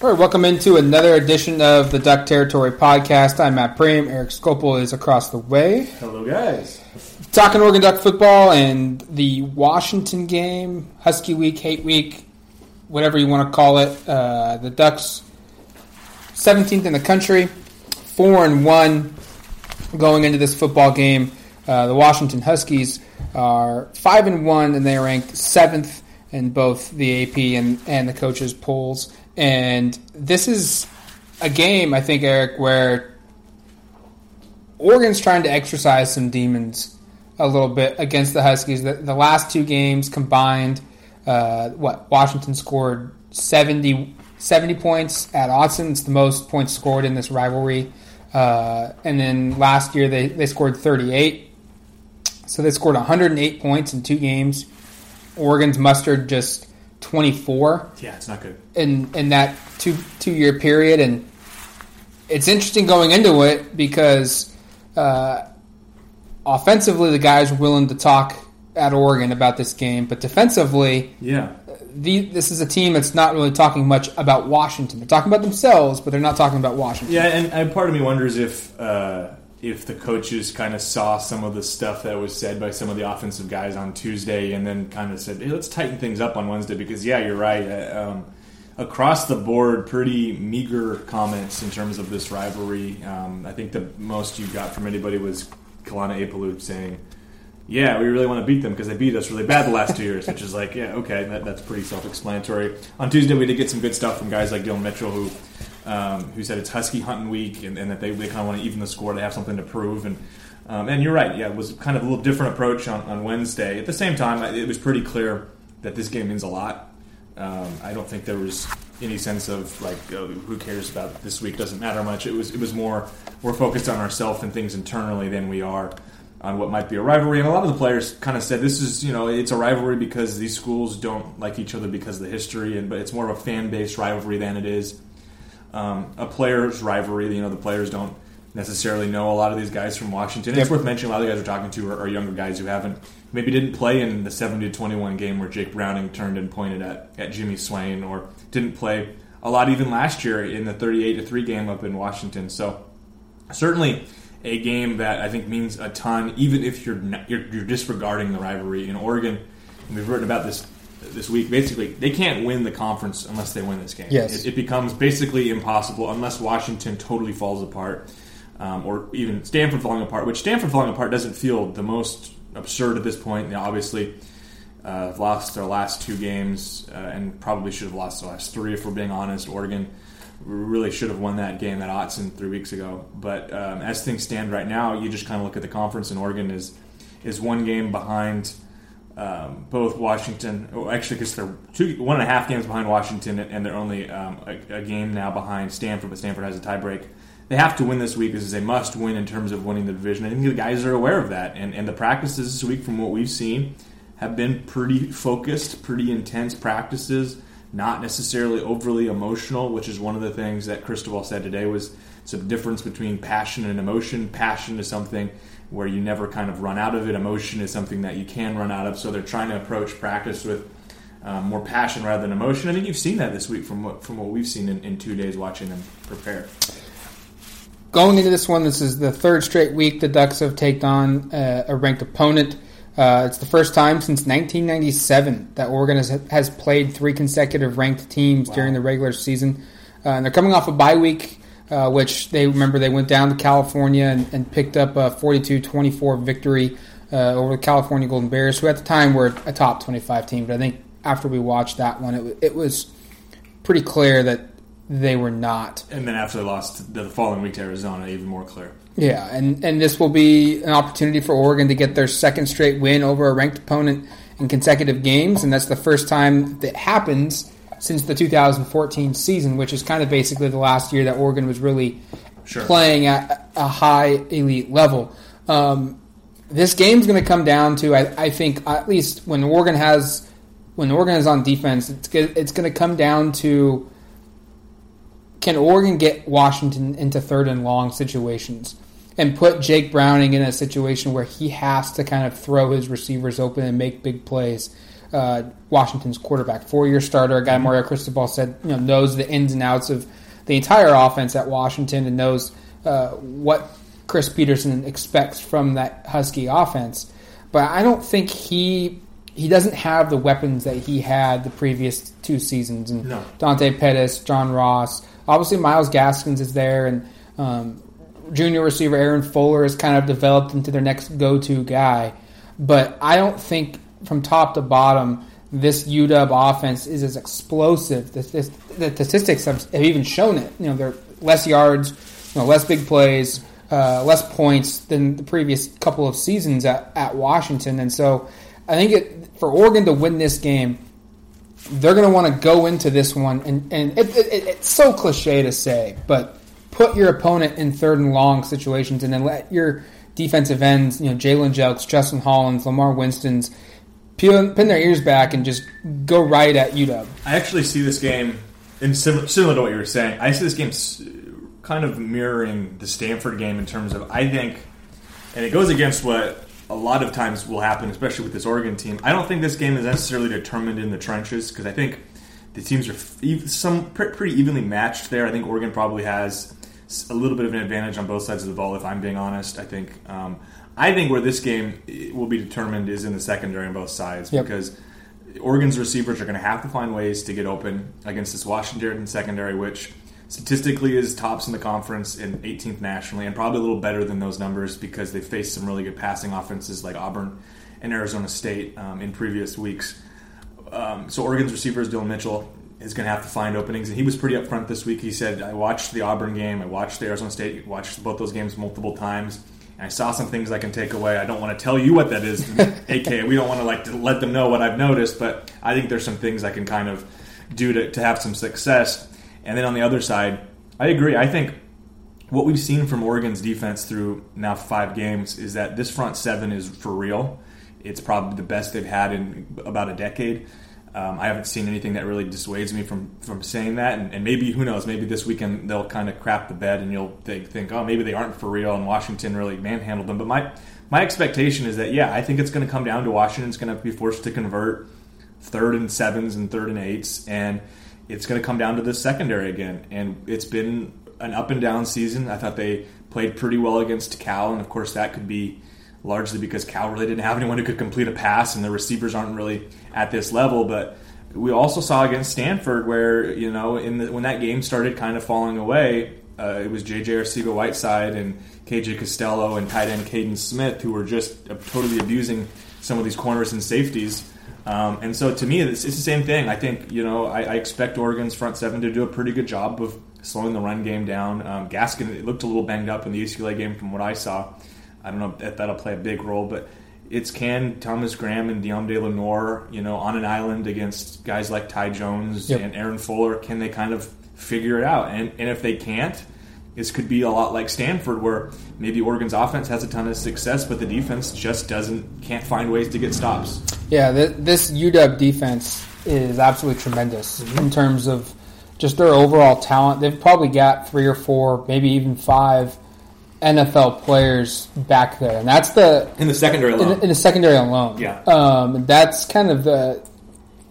All right, welcome into another edition of the Duck Territory podcast. I'm Matt Prehm. Eric Scopel is across the way. Hello, guys. Talking Oregon Duck football and the Washington game, Husky Week, Hate Week, whatever you want to call it. Uh, the Ducks, 17th in the country, four and one going into this football game. Uh, the Washington Huskies are five and one, and they are ranked seventh in both the AP and, and the coaches' polls. And this is a game, I think, Eric, where Oregon's trying to exercise some demons a little bit against the Huskies. The, the last two games combined, uh, what, Washington scored 70, 70 points at Autzen. It's the most points scored in this rivalry. Uh, and then last year they, they scored 38. So they scored 108 points in two games. Oregon's mustered just 24 Yeah, it's not good. in in that two two year period, and it's interesting going into it because uh, offensively the guys are willing to talk at Oregon about this game, but defensively, Yeah. the, this is a team that's not really talking much about Washington. They're talking about themselves, but they're not talking about Washington. Yeah, and, and part of me wonders if uh, if the coaches kind of saw some of the stuff that was said by some of the offensive guys on Tuesday, and then kind of said, "Hey, let's tighten things up on Wednesday." Because yeah, you're right. Uh, um, across the board, pretty meager comments in terms of this rivalry. Um, I think the most you got from anybody was Kaulana Apelu saying. Yeah, we really want to beat them because they beat us really bad the last two years, which is like, yeah, okay, that, that's pretty self-explanatory. On Tuesday, we did get some good stuff from guys like Dillon Mitchell, who um, who said it's Husky hunting week and, and that they, they kind of want to even the score. They have something to prove. And um, and you're right. Yeah, it was kind of a little different approach on, on Wednesday. At the same time, it was pretty clear that this game means a lot. Um, I don't think there was any sense of like oh, who cares about this week doesn't matter much. It was it was more we're focused on ourselves and things internally than we are on what might be a rivalry. And a lot of the players kind of said this is you know it's a rivalry because these schools don't like each other because of the history, and but it's more of a fan based rivalry than it is um, a players' rivalry. You know, the players don't necessarily know a lot of these guys from Washington. It's worth mentioning a lot of the guys we're talking to are, are younger guys who haven't maybe didn't play in the 70 to 21 game where Jake Browning turned and pointed at, at Jimmie Swain, or didn't play a lot even last year in the 38 to 3 game up in Washington. So certainly a game that I think means a ton, even if you're not, you're, you're disregarding the rivalry in Oregon. And we've written about this this week. Basically, they can't win the conference unless they win this game. Yes. It, it becomes basically impossible unless Washington totally falls apart, um, or even Stanford falling apart. Which Stanford falling apart doesn't feel the most absurd at this point. They obviously uh, lost their last two games, uh, and probably should have lost the last three if we're being honest. Oregon really should have won that game at Autzen three weeks ago. But um, as things stand right now, you just kind of look at the conference, and Oregon is is one game behind um, both Washington. Well, actually, because they're two, one and a half games behind Washington, and they're only um, a, a, game now behind Stanford. But Stanford has a tiebreak. They have to win this week. This is a must win in terms of winning the division. I think the guys are aware of that, and and the practices this week, from what we've seen, have been pretty focused, pretty intense practices. Not necessarily overly emotional, which is one of the things that Cristobal said today was some difference between passion and emotion. Passion is something where you never kind of run out of it. Emotion is something that you can run out of. So they're trying to approach practice with um, more passion rather than emotion. I think you've seen that this week from what from what we've seen in, in two days watching them prepare. Going into this one, this is the third straight week the Ducks have taken on uh, a ranked opponent. Uh, it's the first time since 1997 that Oregon has, has played three consecutive ranked teams wow. during the regular season. Uh, and they're coming off a bye week, uh, which they remember they went down to California and, and picked up a 42 24 victory uh, over the California Golden Bears, who at the time were a top 25 team. But I think after we watched that one, it, it was pretty clear that they were not. And then after they lost the following week to Arizona, even more clear. Yeah, and, and this will be an opportunity for Oregon to get their second straight win over a ranked opponent in consecutive games, and that's the first time that happens since the 2014 season, which is kind of basically the last year that Oregon was really sure. playing at a high elite level. Um, this game's going to come down to, I, I, think, at least when Oregon has when Oregon is on defense, it's it's going to come down to can Oregon get Washington into third and long situations and put Jake Browning in a situation where he has to kind of throw his receivers open and make big plays? Uh, Washington's quarterback, four-year starter, a guy Mario Cristobal said you know knows the ins and outs of the entire offense at Washington and knows uh, what Chris Petersen expects from that Husky offense. But I don't think he he doesn't have the weapons that he had the previous two seasons. And No. Dante Pettis, John Ross, obviously Myles Gaskins is there, and um, junior receiver Aaron Fuller has kind of developed into their next go-to guy. But I don't think from top to bottom this UW offense is as explosive. The, statistics have, have even shown it. You know, they're less yards, you know, less big plays, uh, less points than the previous couple of seasons at, at Washington. And so I think it, for Oregon to win this game, they're going to want to go into this one, and, and it, it, it's so cliche to say, but put your opponent in third and long situations, and then let your defensive ends, you know, Jalen Jelks, Justin Hollins, Lamar Winston's, pin, pin their ears back and just go right at UW. I actually see this game, in similar, to what you were saying. I see this game kind of mirroring the Stanford game in terms of I think, and it goes against what a lot of times will happen, especially with this Oregon team. I don't think this game is necessarily determined in the trenches because I think the teams are some pretty evenly matched there. I think Oregon probably has a little bit of an advantage on both sides of the ball. If I'm being honest, I think um, I think where this game will be determined is in the secondary on both sides Yep. because Oregon's receivers are going to have to find ways to get open against this Washington secondary, which statistically is tops in the conference and 18th nationally, and probably a little better than those numbers because they faced some really good passing offenses like Auburn and Arizona State um, in previous weeks. Um, so Oregon's receivers, Dillon Mitchell, is going to have to find openings, and he was pretty upfront this week. He said, "I watched the Auburn game, I watched the Arizona State, watched both those games multiple times." I saw some things I can take away. I don't want to tell you what that is, aka we don't want to like to let them know what I've noticed, but I think there's some things I can kind of do to, to have some success. And then on the other side, I agree. I think what we've seen from Oregon's defense through now five games is that this front seven is for real. It's probably the best they've had in about a decade. Um, I haven't seen anything that really dissuades me from, from saying that. And, and maybe, who knows, maybe this weekend they'll kind of crap the bed and you'll think, think, oh, maybe they aren't for real and Washington really manhandled them. But my, my expectation is that, yeah, I think it's going to come down to Washington's going to be forced to convert third and sevens and third and eights. And it's going to come down to the secondary again. And it's been an up and down season. I thought they played pretty well against Cal, and of course that could be largely because Cal really didn't have anyone who could complete a pass, and the receivers aren't really at this level. But we also saw against Stanford where you know in the, when that game started kind of falling away, uh, it was J.J. Arcega Whiteside and K.J. Costello and tight end Kaden Smith who were just totally abusing some of these corners and safeties. Um, and so to me, it's, it's the same thing. I think you know I, I expect Oregon's front seven to do a pretty good job of slowing the run game down. Um, Gaskin it looked a little banged up in the UCLA game from what I saw. I don't know if that'll play a big role, but it's can Thomas Graham and Deontay Lenore, you know, on an island against guys like Ty Jones Yep. and Aaron Fuller, can they kind of figure it out? And and if they can't, this could be a lot like Stanford, where maybe Oregon's offense has a ton of success, but the defense just doesn't can't find ways to get stops. Yeah, th- this UW defense is absolutely tremendous mm-hmm. in terms of just their overall talent. They've probably got three or four, maybe even five NFL players back there, and that's the In the secondary in, alone, in the secondary alone. Yeah. um, that's kind of the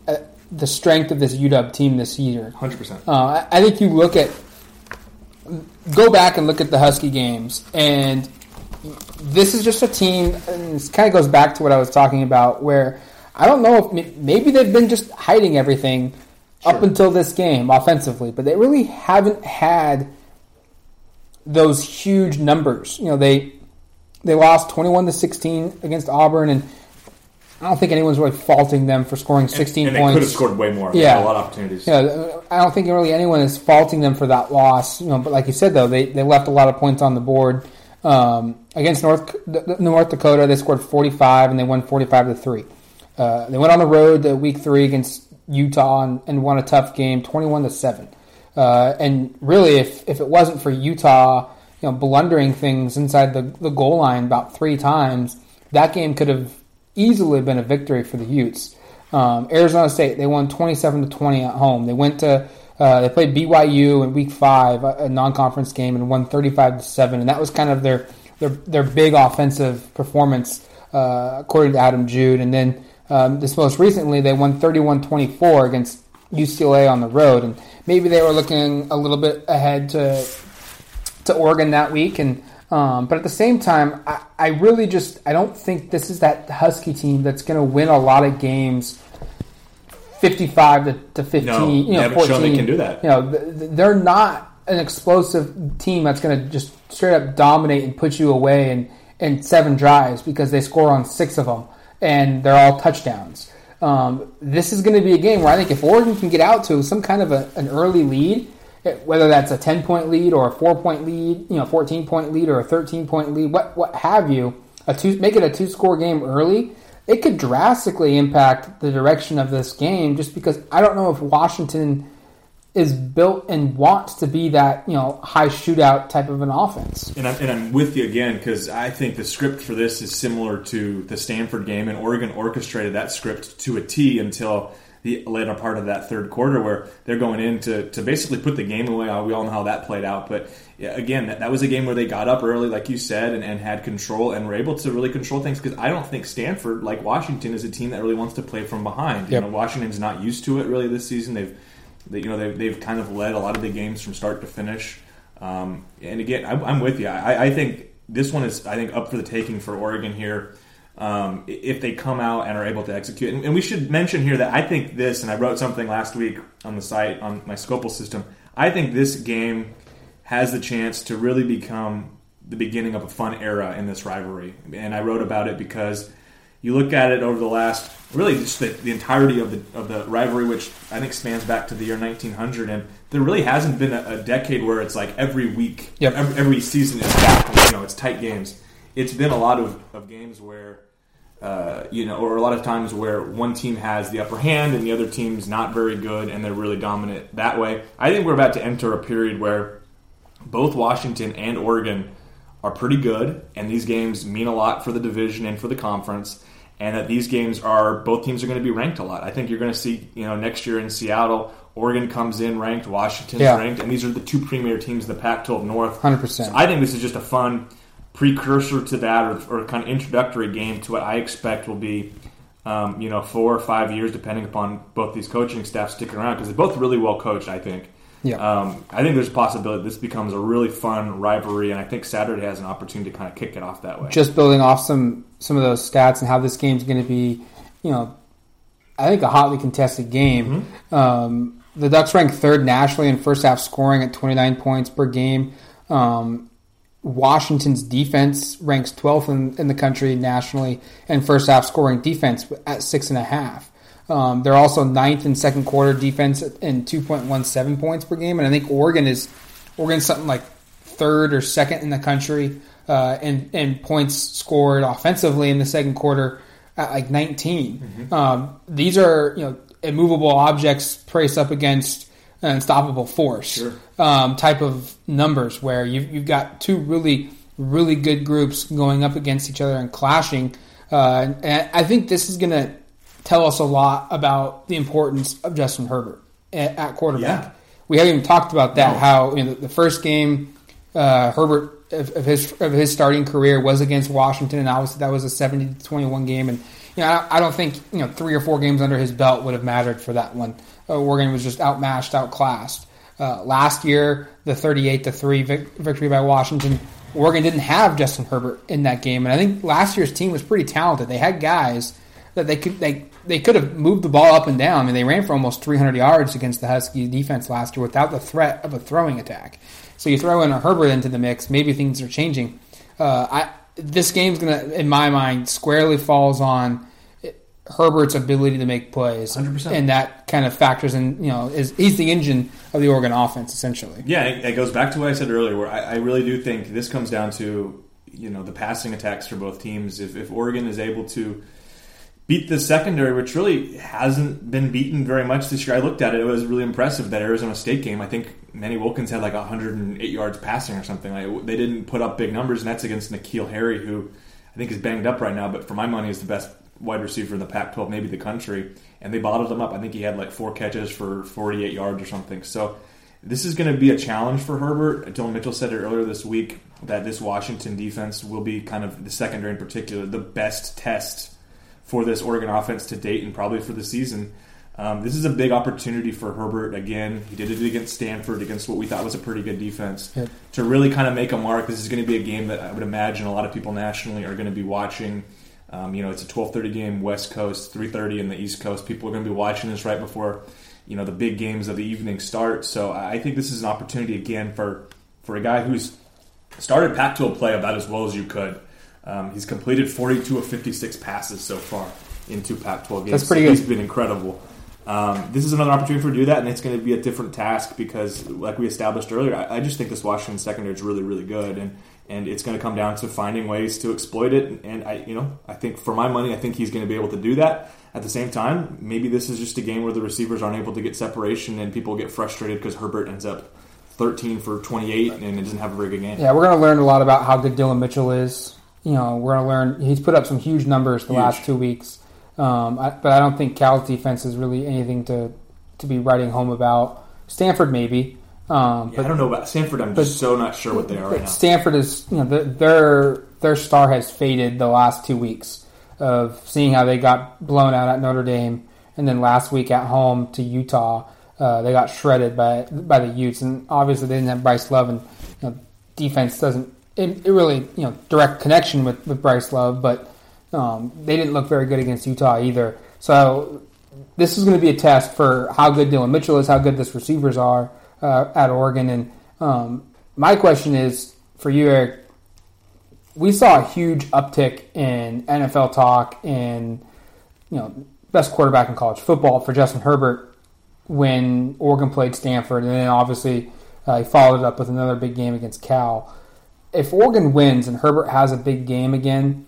uh, the strength of this UW team this year. hundred percent. Uh, I I think you look at go back and look at the Husky games, and this is just a team. And this kind of goes back to what I was talking about, where I don't know if maybe they've been just hiding everything up until this game offensively, but they really haven't had those huge numbers. You know, they they lost twenty one to sixteen against Auburn, and I don't think anyone's really faulting them for scoring sixteen and they points. could have scored way more. They Yeah. had a lot of opportunities. Yeah, I don't think really anyone is faulting them for that loss. You know, but like you said though, they, they left a lot of points on the board um, against North North Dakota. They scored forty five and they won forty five to three. Uh, they went on the road the week three against Utah and, and won a tough game, twenty one to seven. Uh, and really, if if it wasn't for Utah, you know, blundering things inside the, the goal line about three times, that game could have easily been a victory for the Utes. Um, Arizona State they won twenty seven to twenty at home. They went to uh, they played BYU in week five, a, non conference game, and won thirty five to seven. And that was kind of their their their big offensive performance, uh, according to Adam Jude. And then Um, this most recently, they won 31 24 against UCLA on the road. And maybe they were looking a little bit ahead to, to Oregon that week. And um, but at the same time, I, I really just I don't think this is that Husky team that's going to win a lot of games 55 to, to 15, No, you know, they 14. they can do that. You know, th- th- they're not an explosive team that's going to just straight up dominate and put you away in, in seven drives because they score on six of them and they're all touchdowns. Um, this is going to be a game where I think if Oregon can get out to some kind of a, an early lead, eh, whether that's a 10 point lead or a 4 point lead, you know, 14 point lead or a 13 point lead, what, what have you, a two, make it a two score game early, it could drastically impact the direction of this game just because I don't know if Washington is built and wants to be that, you know, high shootout type of an offense. And I'm, and I'm with you again because I think the script for this is similar to the Stanford game, and Oregon orchestrated that script to a T until the later part of that third quarter, where they're going in to, to basically put the game away. We all know how that played out, but yeah, again, that, that was a game where they got up early, like you said, and, and had control and were able to really control things. Because I don't think Stanford, like Washington, is a team that really wants to play from behind. Yep. You know, Washington's not used to it really this season. They've they, you know they've, they've kind of led a lot of the games from start to finish. Um, and again, I'm, I'm with you. I, I think this one is I think up for the taking for Oregon here. Um, if they come out and are able to execute, and, and we should mention here that I think this, and I wrote something last week on the site on my Scopal system. I think this game has the chance to really become the beginning of a fun era in this rivalry, and I wrote about it because you look at it over the last really just the, the entirety of the of the rivalry, which I think spans back to the year 1900, and there really hasn't been a, a decade where it's like every week, Yep. every, every season is back. You know, it's tight games. It's been a lot of, of games where. Uh, you know, or a lot of times where one team has the upper hand and the other team's not very good and they're really dominant that way. I think we're about to enter a period where both Washington and Oregon are pretty good, and these games mean a lot for the division and for the conference. And that these games are both teams are going to be ranked a lot. I think you're going to see, you know, next year in Seattle, Oregon comes in ranked, Washington's Yeah. ranked, and these are the two premier teams of the Pac-12 North. 100%. So I think this is just a fun precursor to that, or, or kind of introductory game to what I expect will be, um, you know, four or five years, depending upon both these coaching staffs sticking around because they're both really well coached. I think. Yeah. Um, I think there's a possibility this becomes a really fun rivalry, and I think Saturday has an opportunity to kind of kick it off that way. just building off some some of those stats and how this game's going to be, you know, I think a hotly contested game. Um, the Ducks rank third nationally in first half scoring at 29 points per game. Um, Washington's defense ranks 12th in, in the country nationally in first half scoring defense at six and a half. Um, they're also ninth in second quarter defense and 2.17 points per game. And I think Oregon is Oregon's something like third or second in the country uh, in, in points scored offensively in the second quarter at like 19. Um, these are you know immovable objects priced up against an unstoppable force Sure. um, type of numbers where you've, you've got two really really good groups going up against each other and clashing. Uh, and I think this is going to tell us a lot about the importance of Justin Herbert at, at quarterback. Yeah. We haven't even talked about that. No. How you know, the, first game uh, Herbert of, of his of his starting career was against Washington, and obviously that was a seventy to twenty one game. And you know, I, I don't think you know three or four games under his belt would have mattered for that one. Uh, Oregon was just outmatched, outclassed. Uh, last year, the thirty eight to three victory by Washington. Oregon didn't have Justin Herbert in that game, and I think last year's team was pretty talented. They had guys that they could they they could have moved the ball up and down. I mean, they ran for almost 300 yards against the Husky defense last year without the threat of a throwing attack. So you throw in a Herbert into the mix, maybe things are changing. Uh, I this game's gonna, in my mind, squarely falls on Herbert's ability to make plays, 100%. and that kind of factors in. You know, is he's the engine of the Oregon offense essentially. Yeah, it, it goes back to what I said earlier, where I, I really do think this comes down to you know the passing attacks for both teams. If, if Oregon is able to beat the secondary, which really hasn't been beaten very much this year, I looked at it; it was really impressive. That Arizona State game, I think Manny Wilkins had like 108 yards passing or something. Like they didn't put up big numbers, and that's against N'Keal Harry, who I think is banged up right now, but for my money is the best wide receiver in the Pac-12, maybe the country. And they bottled him up. I think he had like four catches for 48 yards or something. So this is going to be a challenge for Herbert. Dillon Mitchell said it earlier this week that this Washington defense will be kind of the secondary in particular, the best test for this Oregon offense to date and probably for the season. Um, this is a big opportunity for Herbert again. He did it against Stanford, against what we thought was a pretty good defense, Yep. to really kind of make a mark. This is going to be a game that I would imagine a lot of people nationally are going to be watching. Um, you know, it's a 12:30 game West Coast, 3:30 in the East Coast. People are going to be watching this right before you know the big games of the evening start. So I think this is an opportunity again for for a guy who's started Pac-12 play about as well as you could. Um, he's completed 42 of 56 passes so far in two Pac-12 games. That's pretty So good. He's been incredible. Um, this is another opportunity for him to do that, and it's going to be a different task because, like we established earlier, I, I just think this Washington secondary is really, really good, and and it's going to come down to finding ways to exploit it. And, and I, you know, I think for my money, I think he's going to be able to do that. At the same time, maybe this is just a game where the receivers aren't able to get separation, and people get frustrated because Herbert ends up 13 for 28 and it doesn't have a very good game. Yeah, we're going to learn a lot about how good Dillon Mitchell is. You know, we're going to learn. He's put up some huge numbers the Huge. last two weeks, um, I, but I don't think Cal's defense is really anything to to be writing home about. Stanford maybe, um, Yeah, I don't know about Stanford. I'm just so not sure what they are right now. Stanford is, you know, the, their their star has faded the last two weeks of seeing how they got blown out at Notre Dame, and then last week at home to Utah, uh, they got shredded by by the Utes, and obviously they didn't have Bryce Love, and you know, defense doesn't it, really you know direct connection with with Bryce Love, but um, they didn't look very good against Utah either. So this is going to be a test for how good Dillon Mitchell is, how good this receivers are uh, at Oregon. And um, my question is for you, Eric. We saw a huge uptick in NFL talk and you know best quarterback in college football for Justin Herbert when Oregon played Stanford, and then obviously uh, he followed it up with another big game against Cal. If Oregon wins and Herbert has a big game again,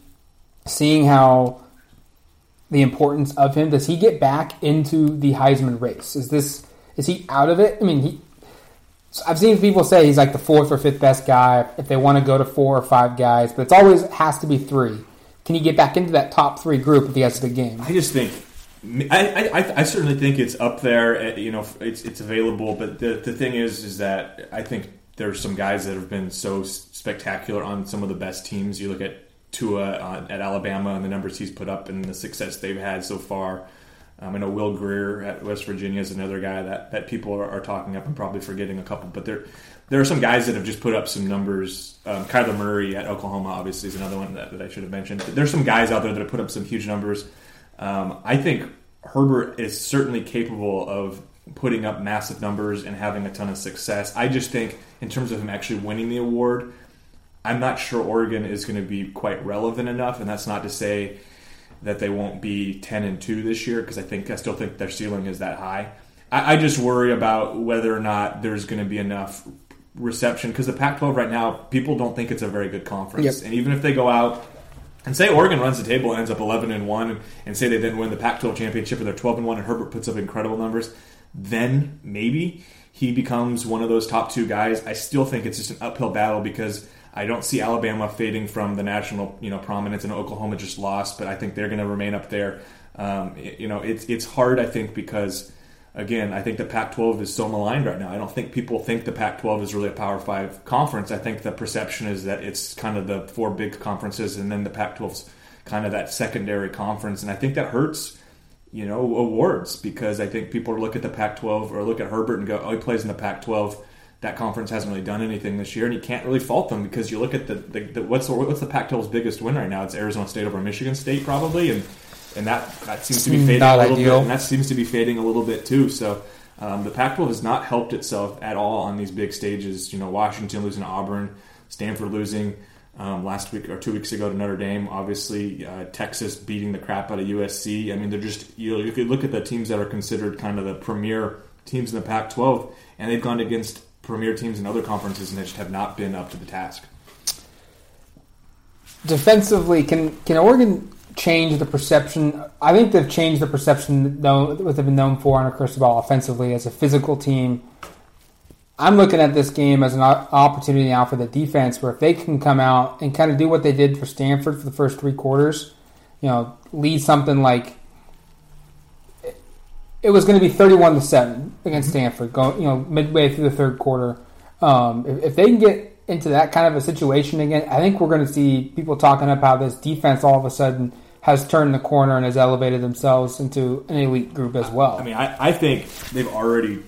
seeing how the importance of him, does he get back into the Heisman race? Is this is he out of it? I mean, he. I've seen people say he's like the fourth or fifth best guy if they want to go to four or five guys, but it's always has to be three. Can he get back into that top three group if he has a good game? I just think, I, I, I certainly think it's up there. uh, You know, it's it's available. But the the thing is, is that I think there's some guys that have been so spectacular on some of the best teams. You look at Tua uh, at Alabama and the numbers he's put up and the success they've had so far. Um, I know Will Grier at West Virginia is another guy that, that people are, are talking up. I'm probably forgetting a couple, but there there are some guys that have just put up some numbers. Um, Kyler Murray at Oklahoma, obviously, is another one that, that I should have mentioned. There's some guys out there that have put up some huge numbers. Um, I think Herbert is certainly capable of putting up massive numbers and having a ton of success. I just think, in terms of him actually winning the award, I'm not sure Oregon is going to be quite relevant enough, and that's not to say that they won't be 10 and 2 this year because I think I still think their ceiling is that high. I, I just worry about whether or not there's going to be enough reception because the Pac-12 right now, people don't think it's a very good conference, Yep. and even if they go out and say Oregon runs the table and ends up 11 and 1 and, say they then win the Pac-12 championship and they're 12 and 1 and Herbert puts up incredible numbers, then maybe he becomes one of those top two guys. I still think it's just an uphill battle because I don't see Alabama fading from the national, you know, prominence and Oklahoma just lost, but I think they're going to remain up there. Um, it- you know, it's it's hard I think because again, I think the Pac-12 is so maligned right now. I don't think people think the Pac-12 is really a Power Five conference. I think the perception is that it's kind of the four big conferences, and then the Pac-12's kind of that secondary conference, and I think that hurts. You know, awards because I think people look at the Pac-12 or look at Herbert and go, "Oh, he plays in the Pac-12." That conference hasn't really done anything this year, and you can't really fault them because you look at the, the, the what's the, what's the Pac-12's biggest win right now? It's Arizona State over Michigan State, probably, and and that that seems to be fading Not a little ideal. bit, and that seems to be fading a little bit too. So um, the Pac-12 has not helped itself at all on these big stages. You know, Washington losing to Auburn, Stanford losing um, last week or two weeks ago to Notre Dame. Obviously, uh, Texas beating the crap out of USC. I mean, they're just you know, if you look at the teams that are considered kind of the premier teams in the Pac-12, and they've gone against premier teams in other conferences, and they just have not been up to the task. defensively, can can Oregon change the perception? I think they've changed the perception known, what they've been known for under Cristobal offensively as a physical team. I'm looking at this game as an opportunity now for the defense, where if they can come out and kind of do what they did for Stanford for the first three quarters, you know, lead something like it was going to be 31 to seven against Stanford, going you know midway through the third quarter. Um, if, if they can get into that kind of a situation again, I think we're going to see people talking up how this defense all of a sudden has turned the corner and has elevated themselves into an elite group as well. I mean, I, I think they've already,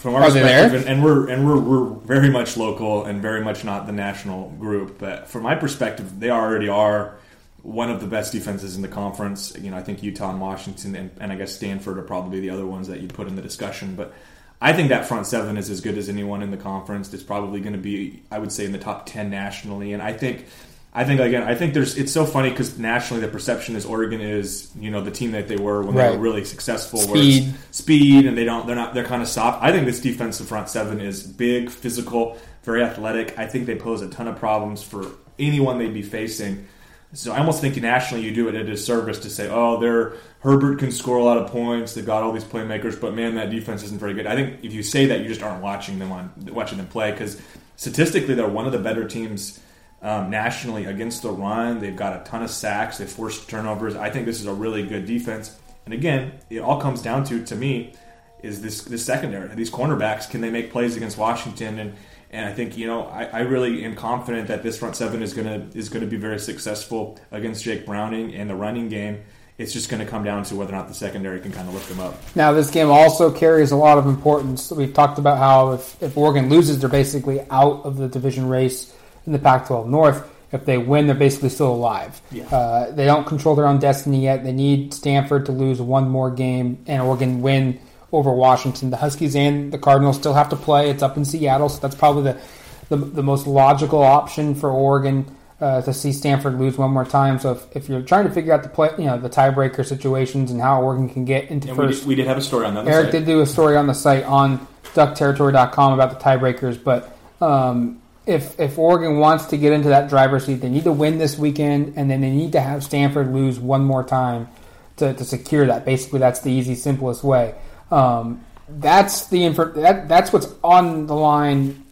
from our Are perspective, and, and we're and we're, we're very much local and very much not the national group. But from my perspective, they already are one of the best defenses in the conference. You know, I think Utah and Washington and, and I guess Stanford are probably the other ones that you'd put in the discussion. But I think that front seven is as good as anyone in the conference. It's probably going to be, I would say, in the top ten nationally. And I think, I think again, I think there's. It's so funny because nationally the perception is Oregon is you know the team that they were when they were really successful. Where Speed. speed and they don't. They're not. They're kind of soft. I think this defensive front seven is big, physical, very athletic. I think they pose a ton of problems for anyone they'd be facing. So I almost think nationally you do it a disservice to say, oh, they're Herbert can score a lot of points. They've got all these playmakers, but man, that defense isn't very good. I think if you say that, you just aren't watching them on watching them play because statistically they're one of the better teams um, nationally against the run. They've got a ton of sacks. They forced turnovers. I think this is a really good defense. And again, it all comes down to to me is this this secondary. These cornerbacks can they make plays against Washington and and I think you know I, I really am confident that this front seven is gonna is gonna be very successful against Jake Browning and the running game. It's just going to come down to whether or not the secondary can kind of lift them up. Now, this game also carries a lot of importance. We've talked about how if, if Oregon loses, they're basically out of the division race in the Pac 12 North. If they win, they're basically still alive. Yeah. Uh, they don't control their own destiny yet. They need Stanford to lose one more game and Oregon win over Washington. The Huskies and the Cardinals still have to play. It's up in Seattle, so that's probably the, the, the most logical option for Oregon uh, to see Stanford lose one more time. So if, if you're trying to figure out the play, you know, the tiebreaker situations and how Oregon can get into And we first did, we did have a story on that. Eric did do a story on the site on duckterritory.com about the tiebreakers, but um, if if Oregon wants to get into that driver's seat, they need to win this weekend, and then they need to have Stanford lose one more time to, to secure that. Basically, that's the easy, simplest way. Um, that's the infor- that, that's what's on the line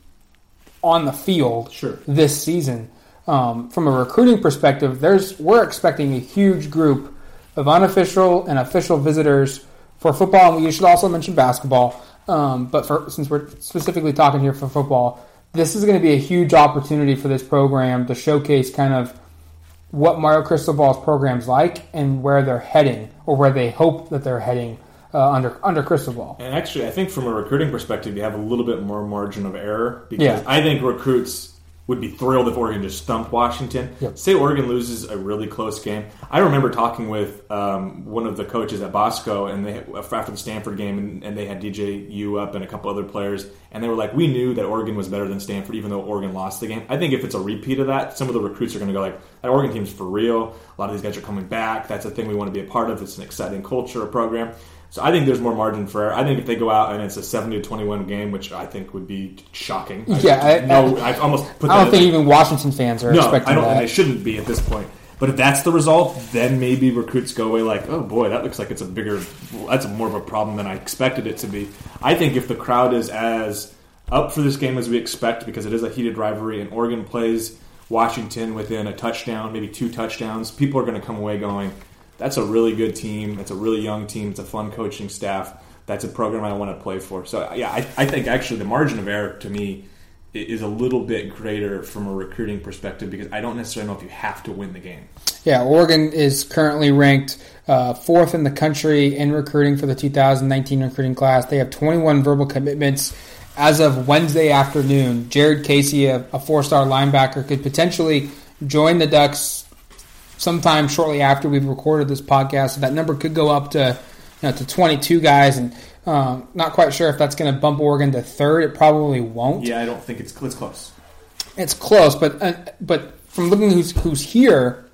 on the field Sure. this season. Um, from a recruiting perspective, there's we're expecting a huge group of unofficial and official visitors for football, and we should also mention basketball. Um, but for, since we're specifically talking here for football, this is going to be a huge opportunity for this program to showcase kind of what Mario Cristobal's program's like and where they're heading, or where they hope that they're heading uh, under under Cristobal. And actually, I think from a recruiting perspective, you have a little bit more margin of error because Yeah. I think recruits would be thrilled if Oregon just stumped Washington. Yep. Say Oregon loses a really close game. I remember talking with um, one of the coaches at Bosco, and they after the Stanford game, and, and they had DJ U up and a couple other players, and they were like, "We knew that Oregon was better than Stanford, even though Oregon lost the game." I think if it's a repeat of that, some of the recruits are going to go like, "That Oregon team's for real. A lot of these guys are coming back. That's a thing we want to be a part of. It's an exciting culture, a program." So I think there's more margin for error. I think if they go out and it's a 70 to 21 game, which I think would be shocking. I- Yeah, I- no, I, almost put I don't think even Washington fans are no, expecting I don't. that. They shouldn't be at this point. But if that's the result, then maybe recruits go away like, oh boy, that looks like it's a bigger, that's more of a problem than I expected it to be. I think if the crowd is as up for this game as we expect, because it is a heated rivalry, and Oregon plays Washington within a touchdown, maybe two touchdowns, people are going to come away going, that's a really good team. It's a really young team. It's a fun coaching staff. That's a program I want to play for. So yeah, I, I think actually the margin of error to me is a little bit greater from a recruiting perspective because I don't necessarily know if you have to win the game. Yeah, Oregon is currently ranked uh, fourth in the country in recruiting for the 2019 recruiting class. They have 21 verbal commitments as of Wednesday afternoon. Jared Casey, a, a four-star linebacker, could potentially join the Ducks sometime shortly after we've recorded this podcast. So that number could go up to you know, to 22 guys, and um, not quite sure if that's going to bump Oregon to third. It probably won't. Yeah, I don't think it's it's close. It's close, but uh, but from looking who's who's here,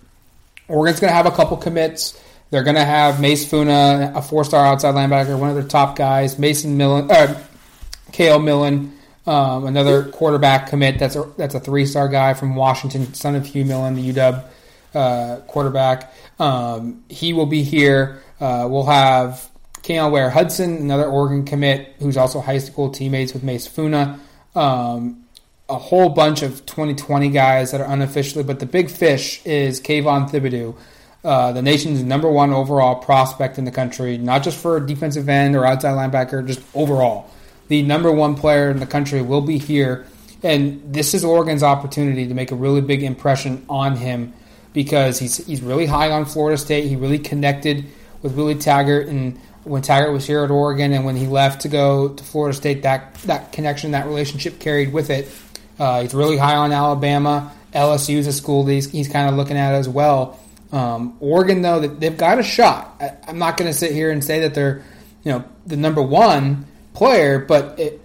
Oregon's going to have a couple commits. They're going to have Mase Funa, a four-star outside linebacker, one of their top guys. Mason Millen, uh, Cale Millen, um, another quarterback commit. That's a that's a three-star guy from Washington, son of Hugh Millen, the UW uh, quarterback. Um, he will be here. Uh, we'll have Kale Ware Hudson, another Oregon commit, who's also high school teammates with Mase Funa. Um, a whole bunch of 2020 guys that are unofficially, but the big fish is Kayvon Thibodeaux, uh, the nation's number one overall prospect in the country, not just for defensive end or outside linebacker, just overall. The number one player in the country will be here, and this is Oregon's opportunity to make a really big impression on him. Because he's he's really high on Florida State. He really connected with Willie Taggart and when Taggart was here at Oregon and when he left to go to Florida State, that that connection, that relationship carried with it. Uh, he's really high on Alabama. LSU is a school that he's, he's kind of looking at as well. Um, Oregon, though, they've got a shot. I, am not going to sit here and say that they're, you know, the number one player, but it,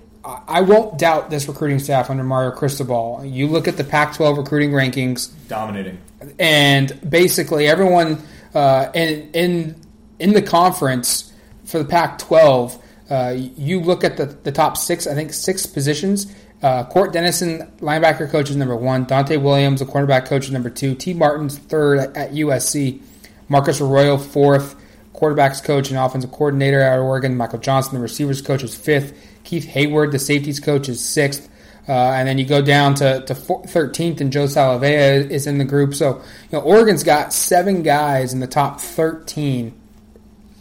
I won't doubt this recruiting staff under Mario Cristobal. You look at the Pac-12 recruiting rankings, dominating, and basically everyone uh, in in in the conference for the Pac-12. Uh, you look at the, the top six, I think six positions. Uh, Cort Dennison, linebacker coach, is number one. Donte Williams, the cornerback coach, is number two. Tee Martin's third at, at USC. Marcus Arroyo, fourth. Quarterbacks coach and offensive coordinator at Oregon. Michael Johnson, the receivers coach, is fifth. Keith Heyward, the safeties coach, is sixth. Uh, and then you go down to, to 13th, and Joe Salavea is in the group. So, you know, Oregon's got seven guys in the top 13,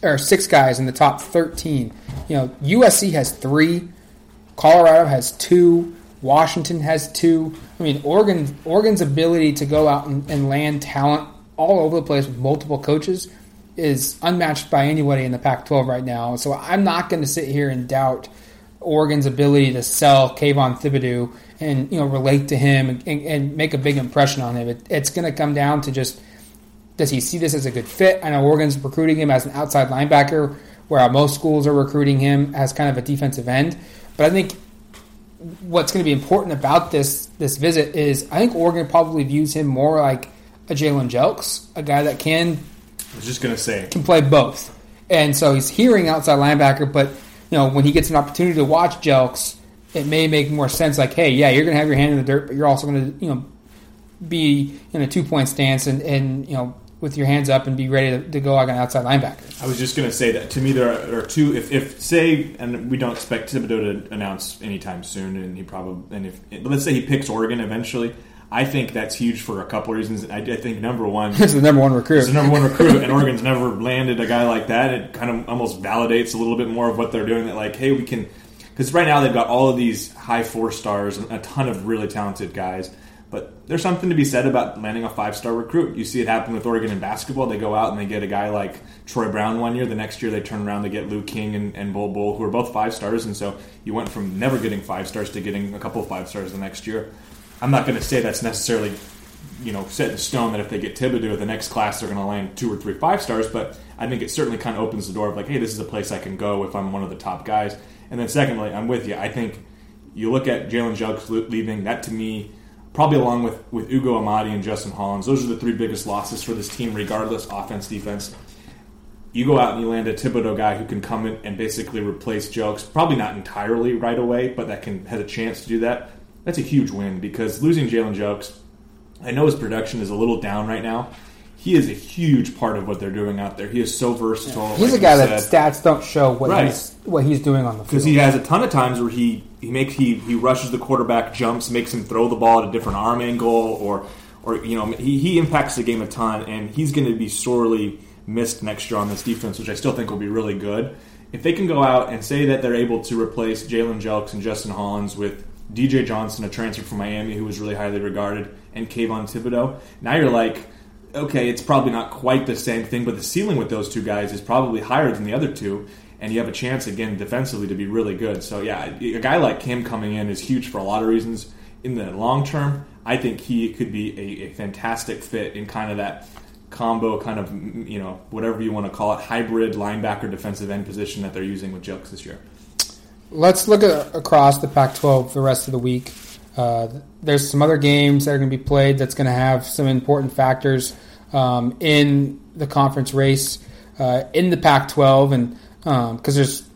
or six guys in the top 13. You know, USC has three, Colorado has two, Washington has two. I mean, Oregon Oregon's ability to go out and, and land talent all over the place with multiple coaches is unmatched by anybody in the Pac-12 right now. So I'm not going to sit here and doubt Oregon's ability to sell Kayvon Thibodeaux and you know relate to him and, and make a big impression on him. It, it's going to come down to just does he see this as a good fit? I know Oregon's recruiting him as an outside linebacker, where most schools are recruiting him as kind of a defensive end. But I think what's going to be important about this this visit is I think Oregon probably views him more like a Jalen Jelks, a guy that can. I was just going to say can play both, and so he's hearing outside linebacker, but you know, when he gets an opportunity to watch Jelks, it may make more sense. Like, hey, yeah, you're going to have your hand in the dirt, but you're also going to, you know, be in a two point stance and, and you know with your hands up and be ready to, to go like an outside linebacker. I was just going to say that to me there are, are, two. If, if say and we don't expect Thibodeaux to announce anytime soon, and he probably and if let's say he picks Oregon eventually, I think that's huge for a couple of reasons. I, I think number one, it's the number one recruit. It's the number one recruit, and Oregon's never landed a guy like that. It kind of almost validates a little bit more of what they're doing. That like, hey, we can, because right now they've got all of these high four stars and a ton of really talented guys. But there's something to be said about landing a five star recruit. You see it happen with Oregon in basketball. They go out and they get a guy like Troy Brown one year. The next year they turn around, they get Lou King and, and Bull Bol, who are both five stars. And so you went from never getting five stars to getting a couple of five stars the next year. I'm not going to say that's necessarily you know set in stone that if they get Thibodeaux the next class they're going to land two or three five stars, but I think it certainly kind of opens the door of like, hey, this is a place I can go if I'm one of the top guys. And then secondly, I'm with you. I think you look at Jalen Jelks leaving that to me, probably along with with Ugo Amadi and Justin Hollins, those are the three biggest losses for this team, regardless offense defense. You go out and you land a Thibodeaux guy who can come in and basically replace Jelks, probably not entirely right away, but that can has a chance to do that. That's a huge win because losing Jalen Jelks I know his production is a little down right now. He is a huge part of what they're doing out there. He is so versatile. He's like a guy that stats don't show what right. he's what he's doing on the field. Because he has a ton of times where he he makes he he rushes the quarterback, jumps, makes him throw the ball at a different arm angle, or or you know he he impacts the game a ton, and he's going to be sorely missed next year on this defense, which I still think will be really good. If they can go out and say that they're able to replace Jalen Jelks and Justin Hollins with DJ Johnson, a transfer from Miami who was really highly regarded, and Kayvon Thibodeaux. Now you're like, okay, it's probably not quite the same thing, but the ceiling with those two guys is probably higher than the other two, and you have a chance again defensively to be really good. So yeah, a guy like him coming in is huge for a lot of reasons. In the long term, I think he could be a, a fantastic fit in kind of that combo, kind of you know whatever you want to call it, hybrid linebacker defensive end position that they're using with Jelks this year. Let's look at, across the Pac-12 the rest of the week. Uh, there's some other games that are going to be played that's going to have some important factors um, in the conference race uh, in the Pac-12, and because um, there's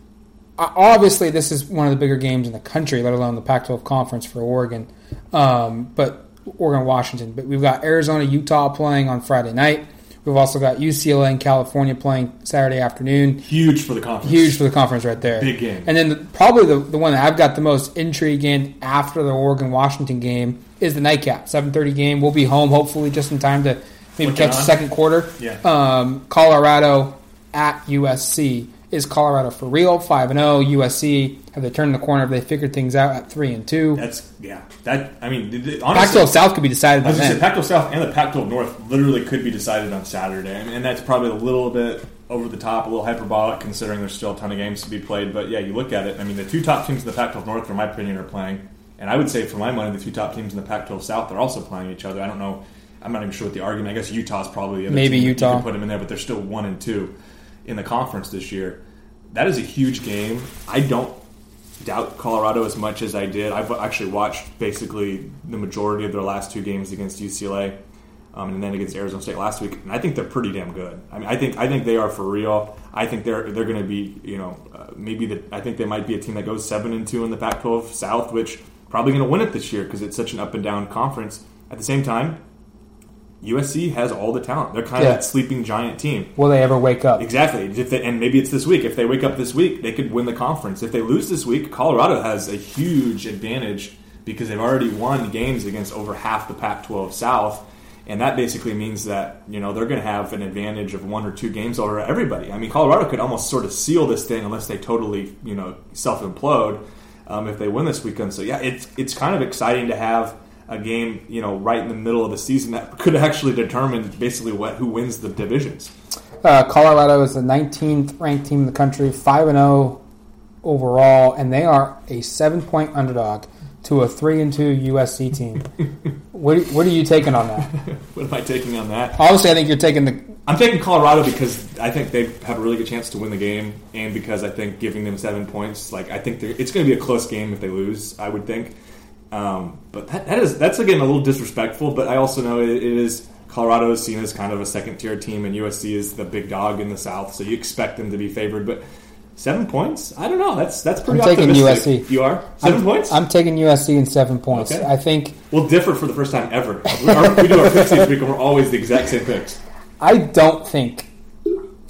obviously this is one of the bigger games in the country, let alone the Pac-12 conference for Oregon. Um, but Oregon, Washington. But we've got Arizona, Utah playing on Friday night. We've also got UCLA and California playing Saturday afternoon. Huge for the conference. Huge for the conference right there. Big game. And then the, probably the, the one that I've got the most intrigue in after the Oregon Washington game is the nightcap. 7:30 game. We'll be home hopefully just in time to maybe Looking catch on. the second quarter. Yeah. Um, Colorado at USC. Is Colorado for real? Five and oh, zero. USC have they turned the corner? Have they figured things out at three and two? That's yeah. That I mean, honestly, Pac-12 South could be decided I was then. Pac-12 South and the Pac-12 North literally could be decided on Saturday, I mean, and that's probably a little bit over the top, a little hyperbolic, considering there's still a ton of games to be played. But yeah, you look at it. I mean, the two top teams in the Pac-12 North, in my opinion, are playing, and I would say, for my money, the two top teams in the Pac-12 South are also playing each other. I don't know. I'm not even sure what the argument. I guess Utah's probably the other Maybe team. Utah. You can put them in there, but they're still one and two in the conference this year. That is a huge game. I don't doubt Colorado as much as I did. I've actually watched basically the majority of their last two games against UCLA, um, and then against Arizona State last week, and I think they're pretty damn good. I mean, I think I think they are for real. I think they're they're going to be you know uh, maybe the I think they might be a team that goes seven and two in the Pac-12 South, which probably going to win it this year because it's such an up and down conference. At the same time, USC has all the talent. They're kind Yeah. of that sleeping giant team. Will they ever wake up? Exactly. If they, and maybe it's this week. If they wake up this week, they could win the conference. If they lose this week, Colorado has a huge advantage because they've already won games against over half the Pac-12 South, and that basically means that you know they're going to have an advantage of one or two games over everybody. I mean, Colorado could almost sort of seal this thing unless they totally you know self implode um, if they win this weekend. So yeah, it's it's kind of exciting to have a game you know right in the middle of the season that could actually determine basically what who wins the divisions. Uh, Colorado is the 19th ranked team in the country, 5 and 0 overall, and they are a seven point underdog to a 3 and 2 USC team. what, what are you taking on that? What am I taking on that? Obviously, I think you're taking the. I'm taking Colorado because I think they have a really good chance to win the game, and because I think giving them seven points, like I think it's going to be a close game if they lose. I would think, um, but that, that is that's again a little disrespectful. But I also know it, it is Colorado is seen as kind of a second tier team, and USC is the big dog in the South, so you expect them to be favored. But seven points, I don't know. That's that's pretty I'm taking. USC. You are 7 I'm, points. I'm taking USC in seven points. Okay. I think. we'll differ for the first time ever. We, our, we do our picks each week, and we're always the exact same picks. I don't think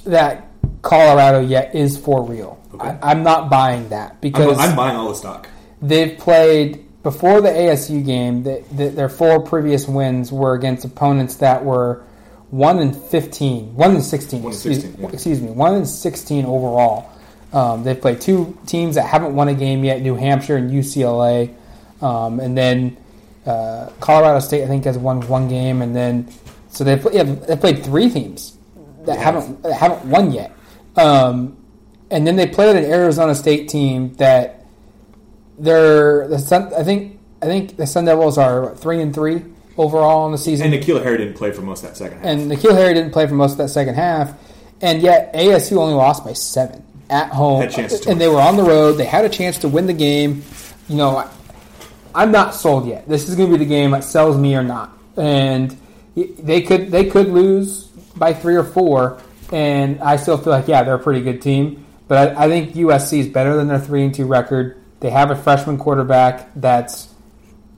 that Colorado yet is for real. Okay. I, I'm not buying that I'm, because I'm buying all the stock. they've played before the ASU game. The, the, their four previous wins were against opponents that were one in 15, one in 16. One excuse, 16, yeah. excuse me, one in 16 overall. Um, they've played two teams that haven't won a game yet: New Hampshire and UCLA, um, and then uh, Colorado State. I think has won one game, and then so they've yeah, they've played three teams that Yeah. haven't that haven't won yet. Um, and then they played an Arizona State team that they're the Sun. I think I think the Sun Devils are three and three overall in the season. And N'Keal Harry didn't play for most of that second half. And N'Keal Harry didn't play for most of that second half, and yet ASU only lost by seven at home. Had chances to and they were on the road. They had a chance to win the game. You know, I'm not sold yet. This is going to be the game that sells me or not. And they could they could lose by three or four, and I still feel like yeah, they're a pretty good team. But I, I think USC is better than their three and two record. They have a freshman quarterback that's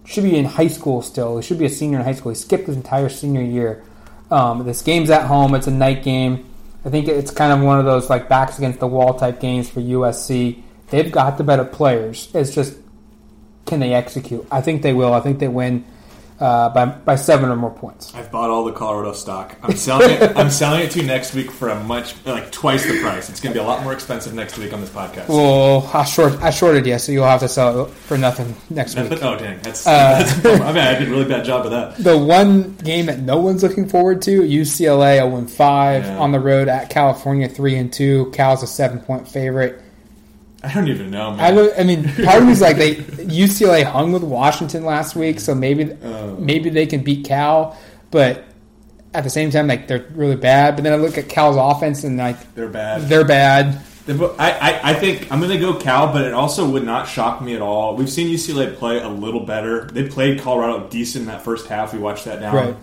should be in high school still. He should be a senior in high school. He skipped his entire senior year. Um, this game's at home. It's a night game. I think it's kind of one of those like backs against the wall type games for USC. They've got the better players. It's just can they execute? I think they will. I think they win uh, by by seven or more points. I've bought all the Colorado stock. I'm selling it. I'm selling it to you next week for a much like twice the price. It's going to be a lot more expensive next week on this podcast. Well, I short I shorted you, so you'll have to sell it for nothing next week. Oh dang, that's, Uh, that's. I mean, I did a really bad job of that. The one game that no one's looking forward to, UCLA 0 5 Yeah. on the road at California 3 and 2. Cal's a seven point favorite. I don't even know, man. I, don't- I mean, part of me's like they UCLA hung with Washington last week, so maybe Oh. maybe they can beat Cal, but at the same time, like they're really bad. But then I look at Cal's offense and like They're bad. they're bad. I, I, I think I'm going to go Cal, but it also would not shock me at all. We've seen UCLA play a little better. They played Colorado decent in that first half. We watched that down Right.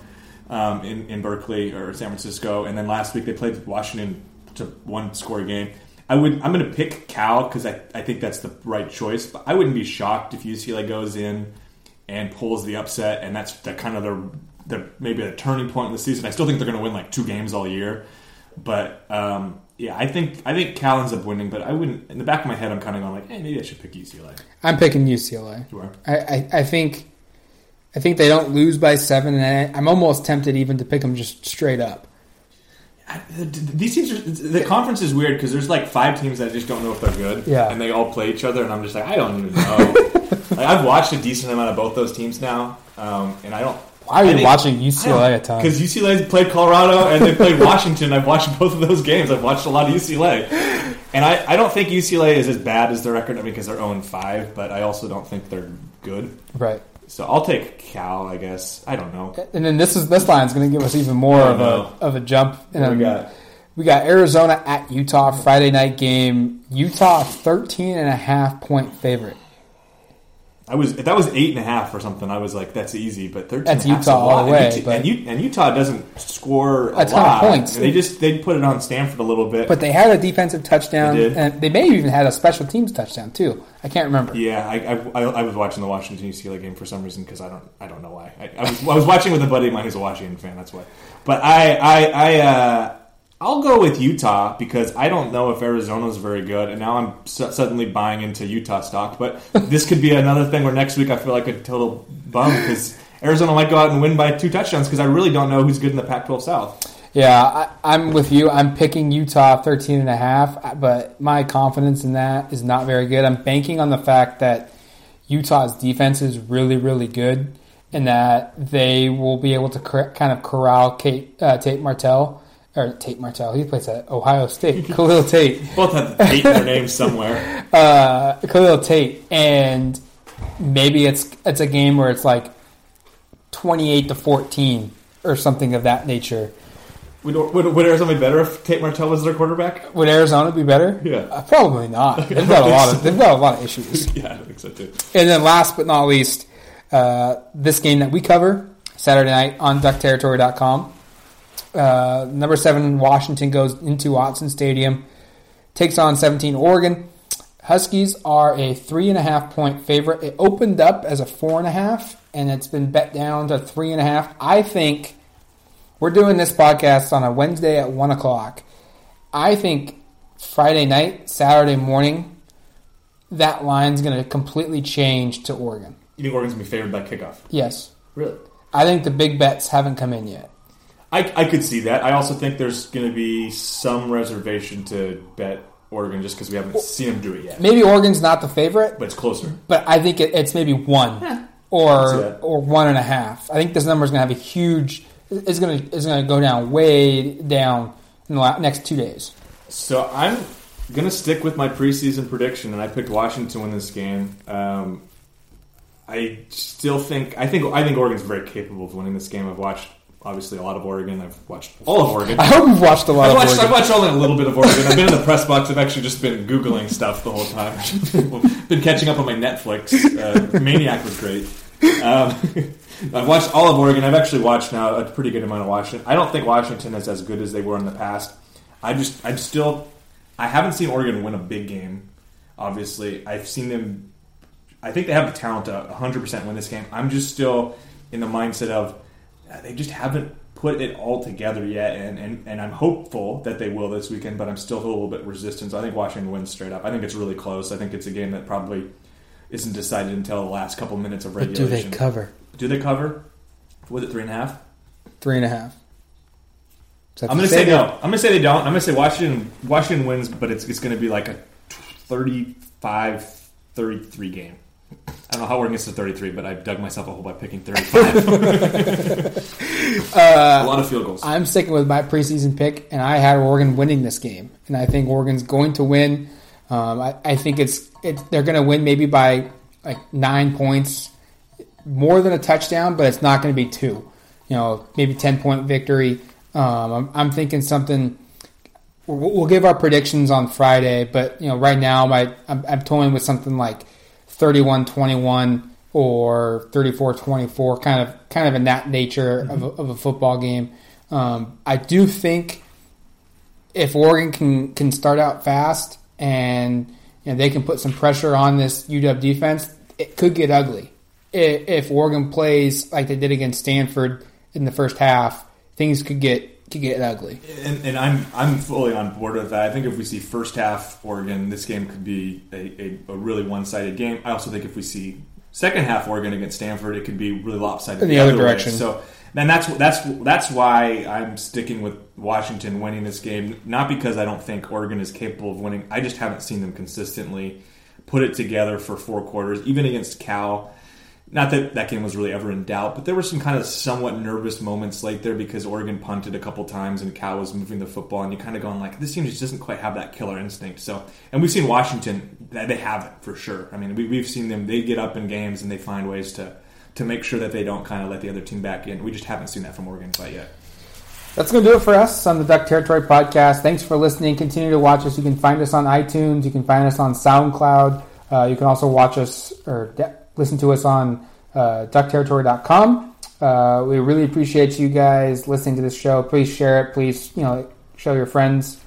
um, in, in Berkeley or San Francisco, and then last week they played Washington to one score game. I would I'm going to pick Cal because I, I think that's the right choice. But I wouldn't be shocked if UCLA goes in and pulls the upset, and that's the kind of their, their maybe a turning point in the season. I still think they're going to win like two games all year, but um, yeah, I think I think Cal ends up winning. But I wouldn't. In the back of my head, I'm kind of going like, hey, maybe I should pick UCLA. I'm picking UCLA. You are. I, I, I think I think they don't lose by seven, and I, I'm almost tempted even to pick them just straight up. These teams are the conference is weird because there's like five teams that I just don't know if they're good. Yeah. and they all play each other, and I'm just like I don't even know. like, I've watched a decent amount of both those teams now, um, and I don't. Why are you watching UCLA a ton? Because UCLA played Colorado and they played Washington. I've watched both of those games. I've watched a lot of UCLA, and I, I don't think UCLA is as bad as their record. I mean, because they're 0 5, but I also don't think they're good. Right. So I'll take Cal, I guess. I don't know. And then this is this line's going to give us even more of know. a of a jump. And we got? we got Arizona at Utah Friday night game. Utah 13 and a half point favorite. I was that was eight and a half or something. I was like, that's easy, but thirteen. That's and a half's Utah all the way, and, Utah, and, U- and Utah doesn't score a, A ton of points. They just they put it on Stanford a little bit. But they had a defensive touchdown, They and they may have even had a special teams touchdown too. I can't remember. yeah, I, I, I, I was watching the Washington UCLA game for some reason because I don't I don't know why. I, I, was, I was watching with a buddy of mine who's a Washington fan. That's why. But I I I uh, I'll go with Utah because I don't know if Arizona's very good, and now I'm su- suddenly buying into Utah stock. But this could be another thing where next week I feel like a total bum because Arizona might go out and win by two touchdowns because I really don't know who's good in the Pac-12 South. Yeah, I, I'm with you. I'm picking Utah 13 and a half, but my confidence in that is not very good. I'm banking on the fact that Utah's defense is really, really good and that they will be able to cor- kind of corral Kate, uh, Tate Martell. Or Tate Martell, he plays at Ohio State. Khalil Tate. Both have the Tate in their names somewhere. uh, Khalil Tate, and maybe it's it's a game where it's like twenty eight to fourteen or something of that nature. Would, would, would Arizona be better if Tate Martell was their quarterback? Would Arizona be better? Yeah. Uh, probably not. They've got a lot of they've got a lot of issues. Yeah, I think so too. And then last but not least, uh, this game that we cover Saturday night on DuckTerritory.com. Uh, number seven Washington goes into Autzen Stadium, takes on 17 Oregon. Huskies are a three and a half point favorite. It opened up as a four and a half, and it's been bet down to three and a half. I think we're doing this podcast on a Wednesday at one o'clock. I think Friday night, Saturday morning, that line's going to completely change to Oregon. You think Oregon's gonna be favored by kickoff? Yes, Really? I think the big bets haven't come in yet. I, I could see that. I also think there's going to be some reservation to bet Oregon just because we haven't seen them do it yet. Maybe Oregon's not the favorite, But it's closer. but I think it, it's maybe one I see or or one and a half. I think this number is going to have a huge. It's going to is going to go down way down in the la- next two days. So I'm going to stick with my preseason prediction, and I picked Washington to win this game. Um, I still think I think I think Oregon's very capable of winning this game. I've watched obviously a lot of Oregon. I've watched all of Oregon. I hope you've watched a lot I've of watched, Oregon. I've watched only a little bit of Oregon. I've been in the press box. I've actually just been Googling stuff the whole time. been catching up on my Netflix. Uh, Maniac was great. Um, I've watched all of Oregon. I've actually watched now a pretty good amount of Washington. I don't think Washington is as good as they were in the past. I just, I'm still, I haven't seen Oregon win a big game. Obviously, I've seen them. I think they have the talent to 100% win this game. I'm just still in the mindset of Uh, they just haven't put it all together yet, and, and, and I'm hopeful that they will this weekend, but I'm still a little bit resistant. So I think Washington wins straight up. I think it's really close. I think it's a game that probably isn't decided until the last couple minutes of But do they cover Do they cover? Was it three and a half? three and a half? So I'm going to say no. I'm going to say they don't. I'm going to say Washington Washington wins, but it's, it's going to be like a 35 33 game. I don't know how Oregon gets to 33, but I dug myself a hole by picking 35. a lot of field goals. I'm sticking with my preseason pick, and I had Oregon winning this game, and I think Oregon's going to win. Um, I, I think it's it, they're going to win maybe by like nine points, more than a touchdown, but it's not going to be two. You know, maybe ten point victory. Um, I'm, I'm thinking something. We'll, we'll give our predictions on Friday, but you know, right now, my I'm, I'm toying with something like 31-21 or 34-24, kind of kind of in that nature of, a, of a football game. Um, I do think if Oregon can can start out fast and you know, they can put some pressure on this UW defense, it could get ugly. If, if Oregon plays like they did against Stanford in the first half, things could get could get ugly. And, and I'm I'm fully on board with that. I think if we see first half Oregon, this game could be a, a, a really one sided game. I also think if we see Second half, Oregon against Stanford, it could be really lopsided In the other direction. Way. So then that's that's that's why I'm sticking with Washington winning this game. Not because I don't think Oregon is capable of winning. I just haven't seen them consistently put it together for four quarters, even against Cal. Not that that game was really ever in doubt, but there were some kind of somewhat nervous moments late there because Oregon punted a couple times and Cal was moving the football, and you kind of going like, this team just doesn't quite have that killer instinct. So, and we've seen Washington they have it for sure. I mean, we, we've seen them; they get up in games and they find ways to to make sure that they don't kind of let the other team back in. We just haven't seen that from Oregon quite yet. That's going to do it for us on the Duck Territory podcast. Thanks for listening. Continue to watch us. You can find us on iTunes. You can find us on SoundCloud. Uh, you can also watch us or listen to us on uh, duckterritory.com. Uh, we really appreciate you guys listening to this show. Please share it. Please, you know, show your friends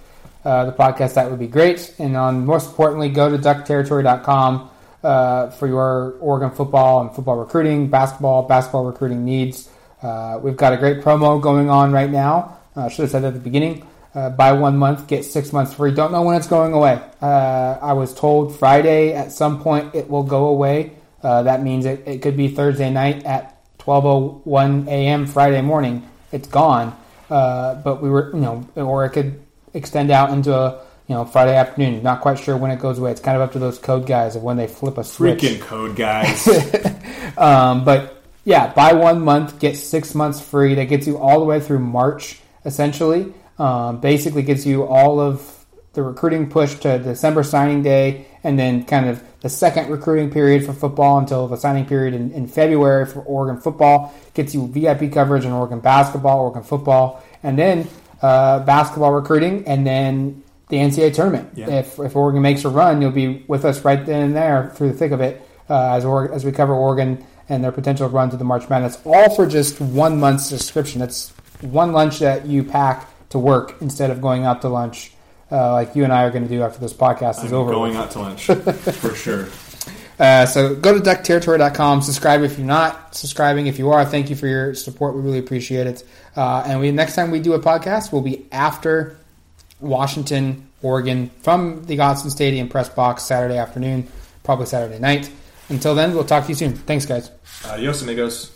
uh, the podcast. That would be great. And on most importantly, go to duckterritory.com uh, for your Oregon football and football recruiting, basketball, basketball recruiting needs. Uh, we've got a great promo going on right now. I should have said that at the beginning. Uh, buy one month, get six months free. Don't know when it's going away. Uh, I was told Friday at some point it will go away. Uh, that means it, it could be Thursday night at 12:01 a.m. Friday morning. It's gone. Uh, but we were, you know, or it could extend out into a, you know, Friday afternoon. Not quite sure when it goes away. It's kind of up to those code guys of when they flip a switch. Freaking code guys. um, but yeah, buy one month, get six months free. That gets you all the way through March, essentially. Um, basically, gives you all of the recruiting push to December signing day, and then kind of the second recruiting period for football until the signing period in, in February for Oregon football. Gets you VIP coverage in Oregon basketball, Oregon football, and then uh, basketball recruiting, and then the NCAA tournament. Yeah. If, if Oregon makes a run, you'll be with us right then and there through the thick of it uh, as, or, as we cover Oregon and their potential run to the March Madness, all for just one month's subscription. That's one lunch that you pack to work instead of going out to lunch uh, like you and I are going to do after this podcast is I'm over. going out to lunch for sure. Uh, so go to duckterritory.com, subscribe if you're not subscribing. If you are, thank you for your support. We really appreciate it. Uh, and we next time we do a podcast will be after Washington, Oregon, from the Autzen Stadium press box Saturday afternoon, probably Saturday night. Until then, we'll talk to you soon. Thanks, guys. Adios, amigos.